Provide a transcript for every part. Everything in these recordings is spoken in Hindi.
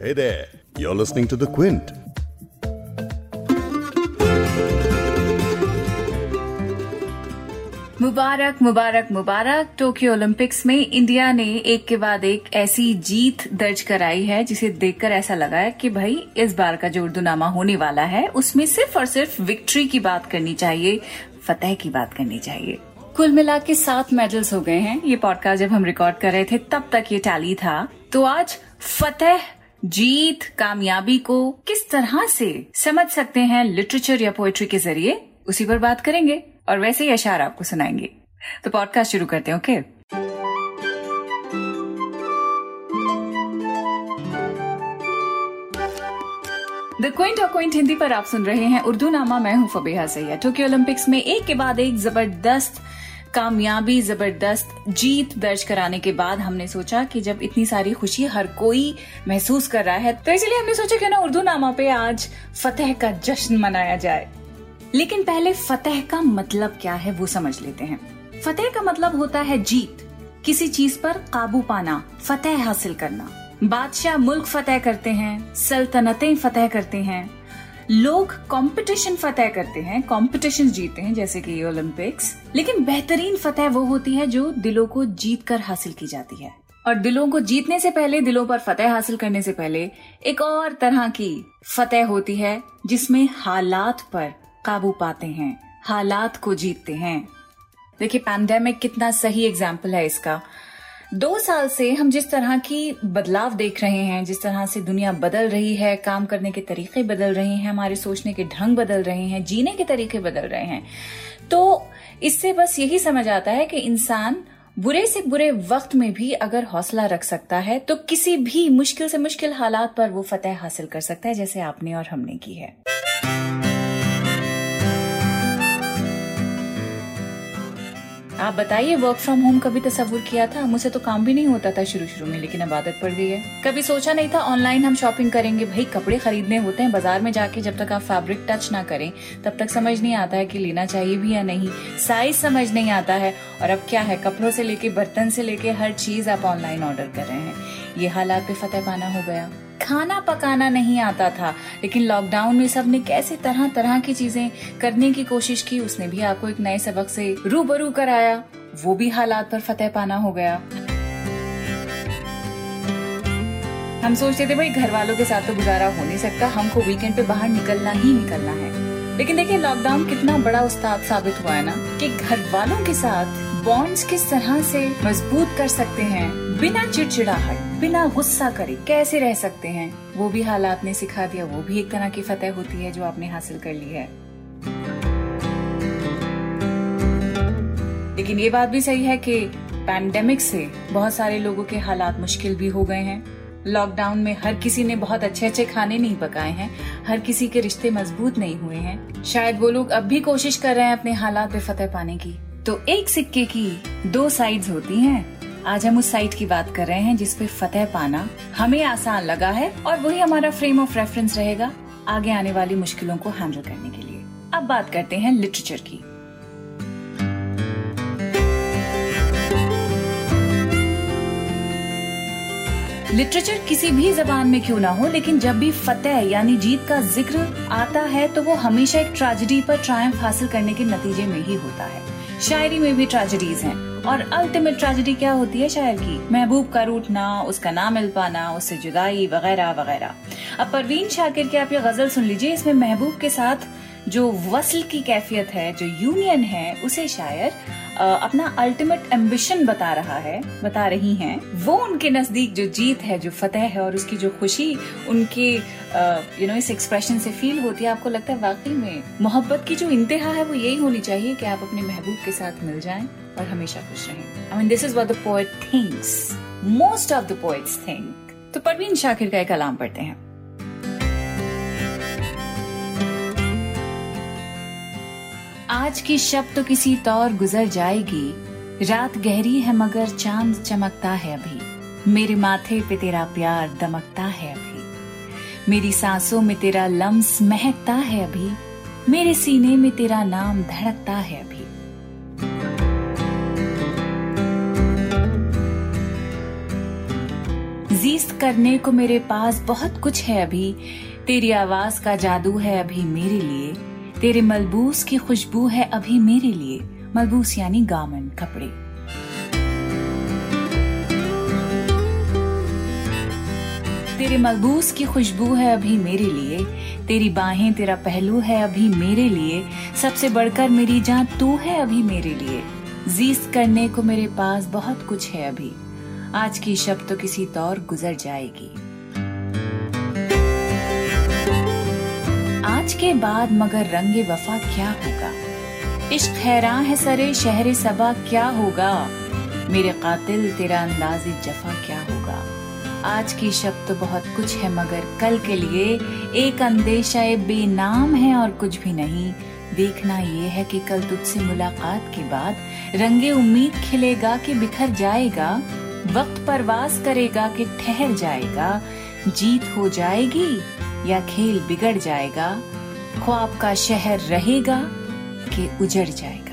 Hey there, you're listening to The Quint. मुबारक मुबारक मुबारक। टोक्यो ओलंपिक्स में इंडिया ने एक के बाद एक ऐसी जीत दर्ज कराई है जिसे देखकर ऐसा लगा है कि भाई इस बार का जो उर्दूनामा होने वाला है उसमें सिर्फ़ और सिर्फ़ विक्ट्री की बात करनी चाहिए फतेह की बात करनी चाहिए। कुल मिला के सात मेडल्स हो गए हैं। ये पॉडकास्ट जब हम रिकॉर्ड कर रहे थे तब तक ये टैली था। तो आज फतेह जीत, कामयाबी को किस तरह से समझ सकते हैं लिटरेचर या पोएट्री के ज़रिए, उसी पर बात करेंगे और वैसे ही अशार आपको सुनाएँगे। तो पॉडकास्ट शुरू करते हैं ओके द क्विंट और क्विंट हिंदी पर आप सुन रहे हैं उर्दू नामा, मैं हूँ फबेहा सैया टोक्यो ओलंपिक्स में एक के बाद एक ज़बरदस्त कामयाबी, ज़बरदस्त जीत दर्ज कराने के बाद हमने सोचा कि जब इतनी सारी खुशी हर कोई महसूस कर रहा है तो इसलिए हमने सोचा कि ना उर्दू नामा पे आज फतेह का जश्न मनाया जाए। लेकिन पहले फतेह का मतलब क्या है वो समझ लेते हैं। फतेह का मतलब होता है जीत। किसी चीज़ पर काबू पाना, फतेह हासिल करना। बादशाह मुल्क फतेह करते हैं, सल्तनतें फतेह करते हैं लोग कंपटीशन फतेह करते हैं कंपटीशन जीतते हैं, जैसे कि ओलंपिक्स लेकिन बेहतरीन फतेह वो होती है जो दिलों को जीत कर हासिल की जाती है। और दिलों को जीतने से पहले, दिलों पर फतेह हासिल करने से पहले, एक और तरह की फतेह होती है, जिसमें हालात पर काबू पाते हैं, हालात को जीतते हैं। देखिए पैंडेमिक कितना सही एग्ज़ाम्पल है इसका। दो साल से हम जिस तरह की बदलाव देख रहे हैं, जिस तरह से दुनिया बदल रही है, काम करने के तरीके बदल रहे हैं, हमारे सोचने के ढंग बदल रहे हैं, जीने के तरीके बदल रहे हैं तो इससे बस यही समझ आता है कि इंसान बुरे से बुरे वक्त में भी अगर हौसला रख सकता है तो किसी भी मुश्किल से मुश्किल हालात पर वो फतेह हासिल कर सकता है, जैसे आपने और हमने की है। आप बताइए वर्क फ्रॉम होम कभी तस्वुर किया था? मुझसे तो काम भी नहीं होता था शुरू शुरू में, लेकिन अब आदत पड़ गई है। कभी सोचा नहीं था ऑनलाइन हम शॉपिंग करेंगे? भाई, कपड़े खरीदने होते हैं बाज़ार में जाके जब तक आप फैब्रिक टच ना करें, तब तक समझ नहीं आता है कि लेना चाहिए भी या नहीं। साइज़ समझ नहीं आता है, और अब क्या है? कपड़ों से लेके, बर्तन से लेके हर चीज़ आप ऑनलाइन ऑर्डर कर रहे हैं। ये हालात पे फतेह पाना हो गया। खाना पकाना नहीं आता था। लेकिन लॉकडाउन में सबने कैसे तरह तरह की चीज़ें करने की कोशिश की, उसने भी आपको एक नए सबक से रूबरू कराया। वो भी हालात पर फतेह पाना हो गया। हम सोचते थे, भाई घर वालों के साथ तो गुजारा हो नहीं सकता। हमको वीकेंड पे बाहर निकलना ही निकलना है। लेकिन देखिए लॉकडाउन कितना बड़ा उस्ताद साबित हुआ है ना, कि घर वालों के साथ बॉन्ड्स किस तरह से मज़बूत कर सकते हैं? बिना चिड़चिड़ाहट, बिना गुस्सा करे कैसे रह सकते हैं? वो भी हालात ने सिखा दिया, वो भी एक तरह की फतेह होती है जो आपने हासिल कर ली है। लेकिन ये बात भी सही है कि पैंडेमिक से बहुत सारे लोगों के हालात मुश्किल भी हो गए हैं। लॉकडाउन में हर किसी ने बहुत अच्छे अच्छे खाने नहीं पकाए हैं, हर किसी के रिश्ते मज़बूत नहीं हुए हैं। शायद वो लोग अब भी कोशिश कर रहे हैं अपने हालात पे फतेह पाने की। तो एक सिक्के की दो साइड्स होती हैं। आज हम उस साइड की बात कर रहे हैं जिसपे फतेह पाना हमें आसान लगा है और वही हमारा फ्रेम ऑफ़ रेफरेंस रहेगा आगे आने वाली मुश्किलों को हैंडल करने के लिए। अब बात करते हैं लिटरेचर की। लिटरेचर किसी भी जबान में क्यों ना हो, लेकिन जब भी फतेह यानी जीत का ज़िक्र आता है तो वो हमेशा एक ट्रेजेडी पर ट्रायम्फ हासिल करने के नतीजे में ही होता है। शायरी में भी ट्रेजेडीज हैं। और अल्टीमेट ट्रेजिडी क्या होती है शायर की? महबूब का रूठना उसका ना मिल पाना, उससे जुदाई, वगैरह वगैरह। अब परवीन शाकिर की आप ये गज़ल सुन लीजिए, इसमें महबूब के साथ जो वसल की कैफियत है, जो यूनियन है, उसे शायर अपना अल्टीमेट एम्बिशन बता रहा है, बता रही हैं। वो उनके नज़दीक जो जीत है, जो फतेह है और उसकी जो खुशी, उनके यू नो इस एक्सप्रेशन से फील होती है, आपको लगता है वाकई में मोहब्बत की जो इंतहा है, वो यही होनी चाहिए कि आप अपने महबूब के साथ मिल जाएँ और हमेशा खुश रहें। I mean this is what the poet thinks most of the poets think तो परवीन शाकिर का एक कलाम पढ़ते हैं। आज की शब तो किसी तौर गुजर जाएगी। रात गहरी है मगर चाँद चमकता है अभी। मेरे माथे पे तेरा प्यार दमकता है अभी। मेरी सांसों में तेरा लम्स महकता है अभी। मेरे सीने में तेरा नाम धड़कता है अभी। जीस्त करने को मेरे पास बहुत कुछ है अभी। तेरी आवाज़ का जादू है अभी मेरे लिए। तेरे मलबूस की खुशबू है अभी मेरे लिए। मलबूस यानी गामन, कपड़े। तेरे मलबूस की खुशबू है अभी मेरे लिए। तेरी बाहें, तेरा पहलू है अभी मेरे लिए। सबसे बढ़कर मेरी जान तू है अभी मेरे लिए। जीस्त करने को मेरे पास बहुत कुछ है अभी। आज की शब तो किसी तौर गुजर जाएगी। आज के बाद मगर रंगे वफा क्या होगा? इश्क हैरान है सरे, शहर सबा क्या होगा? मेरे कातिल, तेरा अंदाज जफा क्या होगा? आज की शब तो बहुत कुछ है मगर कल के लिए एक अंदेशा बेनाम है और कुछ भी नहीं। देखना ये है कि कल तुझसे मुलाकात के बाद रंगे उम्मीद खिलेगा कि बिखर जाएगा, वक्त परवास करेगा कि ठहर जाएगा, जीत हो जाएगी या खेल बिगड़ जाएगा। ख्वाब का शहर रहेगा कि उजड़ जाएगा।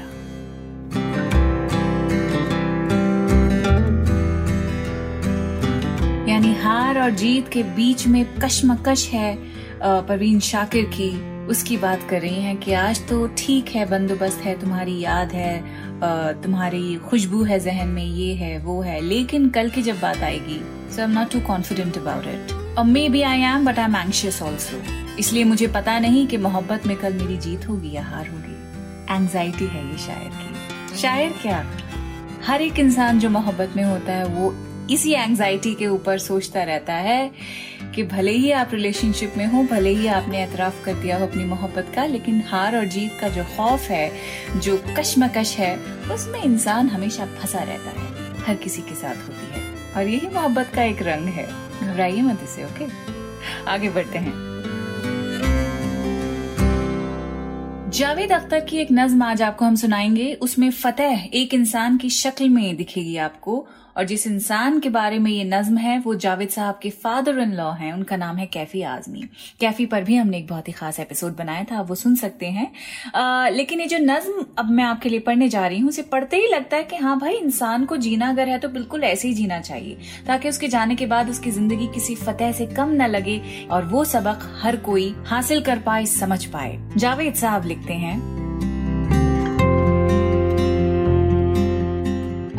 यानी हार और जीत के बीच में कशमकश है परवीन शाकिर की। उसकी बात कर रही हैं कि आज तो ठीक है, बंदोबस्त है, तुम्हारी याद है तुम्हारी खुशबू है जहन में, ये है, वो है। लेकिन कल की जब बात आएगी so I am not too confident about it और maybe I am but I am anxious also इसलिए मुझे पता नहीं कि मोहब्बत में कल मेरी जीत होगी या हार होगी। एंजाइटी है ये शायर की। शायर क्या? हर एक इंसान जो मोहब्बत में होता है, वो इसी एंजाइटी के ऊपर सोचता रहता है कि भले ही आप रिलेशनशिप में हो, भले ही आपने एतराफ कर दिया हो अपनी मोहब्बत का, लेकिन हार और जीत का जो खौफ है, जो कशमकश है, उसमें इंसान हमेशा फंसा रहता है। हर किसी के साथ होती है। और यही मोहब्बत का एक रंग है। घबराइए मत इसे ओके आगे बढ़ते हैं। जावेद अख्तर की एक नज्म आज आपको हम सुनाएँगे। उसमें फतेह एक इंसान की शक्ल में दिखेगी आपको और जिस इंसान के बारे में ये नज्म है वो जावेद साहब के फादर इन लॉ हैं। उनका नाम है कैफी आजमी। कैफी पर भी हमने एक बहुत ही खास एपिसोड बनाया था आप वो सुन सकते हैं। आ, लेकिन ये जो नज्म अब मैं आपके लिए पढ़ने जा रही हूँ उसे पढ़ते ही लगता है कि हाँ भाई इंसान को जीना अगर है तो बिल्कुल ऐसे ही जीना चाहिए ताकि उसके जाने के बाद उसकी ज़िंदगी किसी फतेह से कम न लगे और वो सबक हर कोई हासिल कर पाए समझ पाए। जावेद साहब लिखते हैं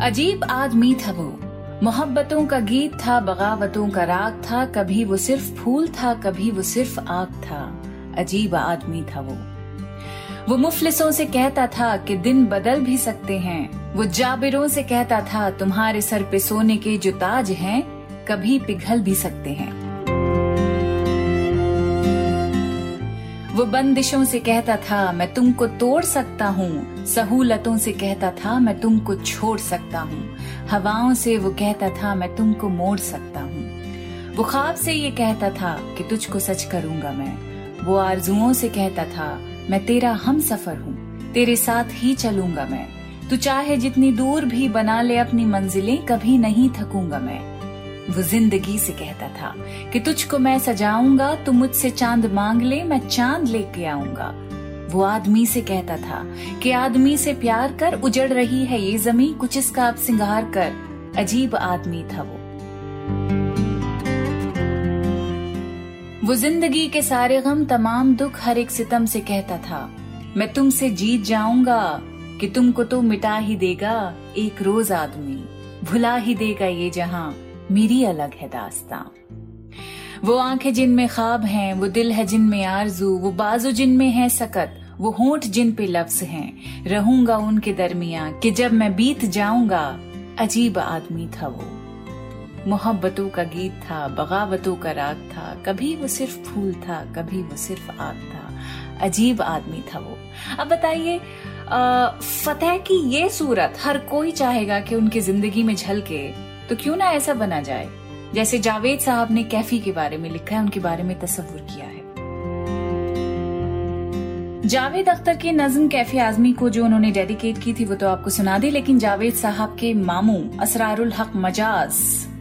अजीब आदमी था वो। मोहब्बतों का गीत था, बगावतों का राग था, कभी वो सिर्फ़ फूल था, कभी वो सिर्फ़ आग था। अजीब आदमी था वो। वो मुफलिसों से कहता था कि दिन बदल भी सकते हैं। वो जाबिरों से कहता था, तुम्हारे सर पे सोने के जो ताज हैं, कभी पिघल भी सकते हैं। वो बंदिशों से कहता था, मैं तुमको तोड़ सकता हूँ सहूलतों से कहता था, मैं तुमको छोड़ सकता हूँ। हवाओं से वो कहता था, मैं तुमको मोड़ सकता हूँ। वो ख्वाब से ये कहता था कि, तुझको सच करूँगा मैं। वो आरजुओं से कहता था, मैं तेरा हम सफ़र हूँ। तेरे साथ ही चलूँगा मैं। तू चाहे जितनी दूर भी बना ले अपनी मंजिलें, कभी नहीं थकूँगा मैं। वो ज़िंदगी से कहता था कि, तुझको मैं सजाऊँगा, तू मुझसे चाँद मांग ले, मैं चाँद लेके आऊँगा। वो आदमी से कहता था कि आदमी से प्यार कर उजड़ रही है ये जमी कुछ इसका अब सिंगार कर। अजीब आदमी था वो। वो ज़िंदगी के सारे गम, तमाम दुख हर एक सितम से कहता था, मैं तुमसे जीत जाऊँगा, कि तुमको तो मिटा ही देगा एक रोज आदमी। भुला ही देगा ये जहाँ मेरी अलग है दास्तां। वो आँखें जिनमें ख्वाब हैं, वो दिल है जिनमें आरज़ू, वो बाजू जिनमें है सकत। वो होंठ जिन पे लफ्ज हैं, रहूँगा उनके दरमिया कि जब मैं बीत जाऊँगा, अजीब आदमी था वो। मोहब्बतों का गीत था, बगावतों का राग था, कभी वो सिर्फ़ फूल था, कभी वो सिर्फ़ आग था, अजीब आदमी था वो। अब बताइए फतेह की ये सूरत हर कोई चाहेगा कि उनकी ज़िंदगी में झलके तो क्यों ना ऐसा बना जाए? जैसे जावेद साहब ने कैफी के बारे में लिखा है, उनके बारे में तस्वुर किया है। जावेद अख्तर की नज्म कैफी आजमी को जो उन्होंने डेडिकेट की थी वो तो आपको सुना दी, लेकिन जावेद साहब के मामू, असरारुल हक मजाज।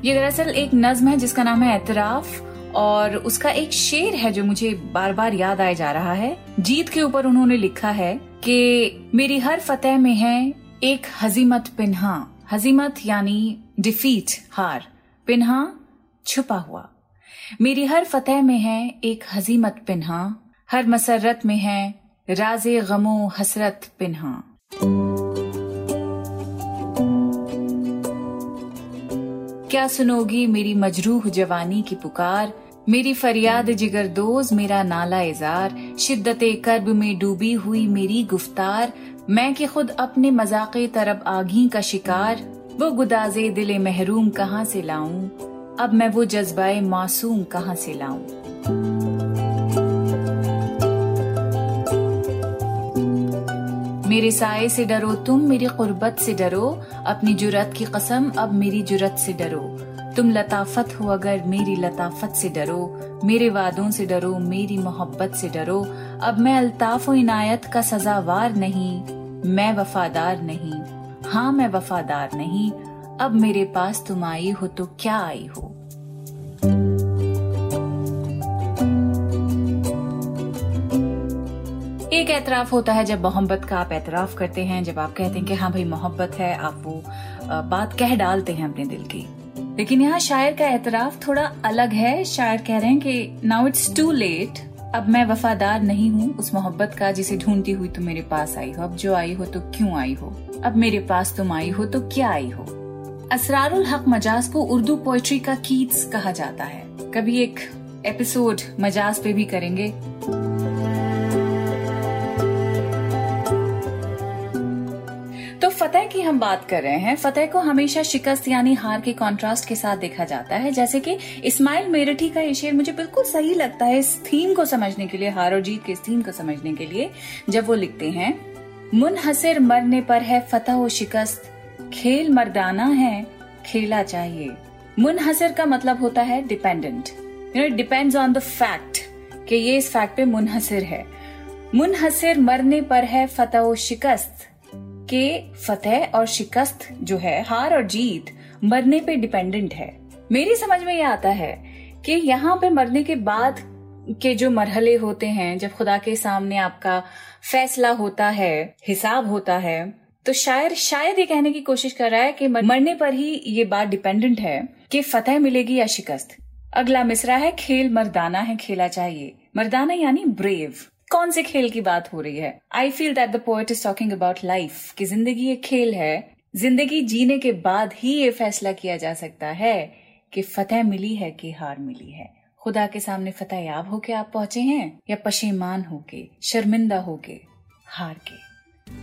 ये दरअसल एक नज्म है जिसका नाम है एतराफ, और उसका एक शेर है जो मुझे बार बार याद आया जा रहा है। जीत के ऊपर उन्होंने लिखा है कि, मेरी हर फतेह में है एक हजीमत पिन्हा। हजीमत यानी डिफीट हार। पिन्हा, छुपा हुआ। मेरी हर फतेह में है एक हजीमत पिन्हा। हर मसरत में है राजे गमो हसरत पिन्हा। क्या सुनोगी मेरी मजरूह जवानी की पुकार? मेरी फरियाद जिगर दोज मेरा नाला इजार। शिद्दत कर्ब में डूबी हुई मेरी गुफ्तार। मैं कि खुद अपने मज़ाक तरब आगी का शिकार। वो गुदाजे दिले महरूम कहाँ से लाऊं? अब मैं वो जज्बाए मासूम कहाँ से लाऊं? मेरे साय से डरो, तुम मेरी कुर्बत से डरो। अपनी जुरत की कसम, अब मेरी जुरत से डरो। तुम लताफत हो अगर, मेरी लताफत से डरो। मेरे वादों से डरो, मेरी मोहब्बत से डरो। अब मैं अल्ताफ इनायत का सजावार नहीं, मैं वफादार नहीं। हाँ मैं वफादार नहीं। अब मेरे पास तुम आई हो तो क्या आई हो? एक एतराफ होता है जब मोहब्बत का आप एतराफ करते हैं, जब आप कहते हैं कि हाँ भाई, मोहब्बत है, आप वो बात कह डालते हैं अपने दिल की। लेकिन यहाँ शायर का एतराफ थोड़ा अलग है। शायर कह रहे हैं कि नाउ इट्स टू लेट अब मैं वफादार नहीं हूँ। उस मोहब्बत का जिसे ढूंढती हुई तुम मेरे पास आई हो। अब जो आई हो तो क्यों आई हो? अब मेरे पास तुम आई हो तो क्या आई हो? असरारुल हक मजाज को उर्दू पोएट्री का कीट्स कहा जाता है। कभी एक एपिसोड मजाज पे भी करेंगे। तो फतेह की हम बात कर रहे हैं। फतेह को हमेशा शिकस्त यानी हार के कॉन्ट्रास्ट के साथ देखा जाता है। जैसे कि इस्माइल मेरठी का ये शेर मुझे बिल्कुल सही लगता है इस थीम को समझने के लिए, हार और जीत के इस थीम को समझने के लिए, जब वो लिखते हैं, मुनहसर मरने पर है फतह व शिकस्त, खेल मर्दाना है, खेला चाहिए। मुनहसर का मतलब होता है dependent you know depends on the fact कि ये इस फैक्ट पे मुनहसर है। मुनहसिर मरने पर है फतेह और शिकस्त के फतेह और शिकस्त जो है, हार और जीत मरने पे डिपेंडेंट है। मेरी समझ में ये आता है कि यहाँ पे मरने के बाद के जो मरहले होते हैं, जब खुदा के सामने आपका फैसला होता है, हिसाब होता है तो शायर, शायद ये कहने की कोशिश कर रहा है कि मरने पर ही ये बात डिपेंडेंट है कि फतेह मिलेगी या शिकस्त। अगला मिसरा है, खेल मर्दाना है, खेला चाहिए मर्दाना यानी ब्रेव कौन से खेल की बात हो रही है? I feel that the poet is talking about life कि ज़िंदगी एक खेल है। ज़िंदगी जीने के बाद ही ये फैसला किया जा सकता है कि फतेह मिली है कि हार मिली है। खुदा के सामने फतेह याब होके आप पहुँचे हैं, या पशेमान होके, शर्मिंदा होके, हार के?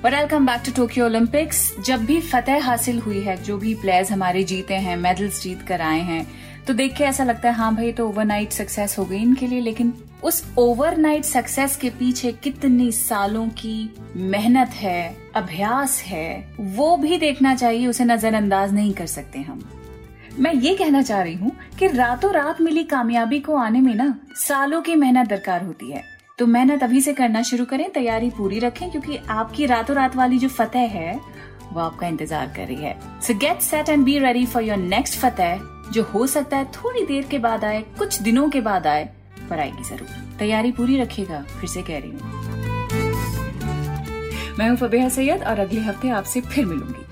Welcome back to Tokyo Olympics जब भी फतेह हासिल हुई है, जो भी प्लेयर्स हमारे जीते हैं मेडल्स जीत कर आए हैं तो देख के ऐसा लगता है हाँ भाई तो ओवरनाइट सक्सेस हो गई इनके लिए, लेकिन उस ओवरनाइट सक्सेस के पीछे कितनी सालों की मेहनत है, अभ्यास है, वो भी देखना चाहिए, उसे नजरअंदाज नहीं कर सकते हम। मैं ये कहना चाह रही हूँ कि रातों रात मिली कामयाबी को आने में ना, सालों की मेहनत दरकार होती है। तो मेहनत अभी से करना शुरू करें, तैयारी पूरी रखें, क्योंकि आपकी रातों रात वाली जो फतेह है, वो आपका इंतज़ार कर रही है। So get set and be ready for your next फतेह। जो हो सकता है थोड़ी देर के बाद आए, कुछ दिनों के बाद आए, पर आएगी ज़रूर। तैयारी पूरी रखेगा फिर से कह रही हूँ। मैं हूँ फबेहा सैयद और अगले हफ़्ते आपसे फिर मिलूँगी।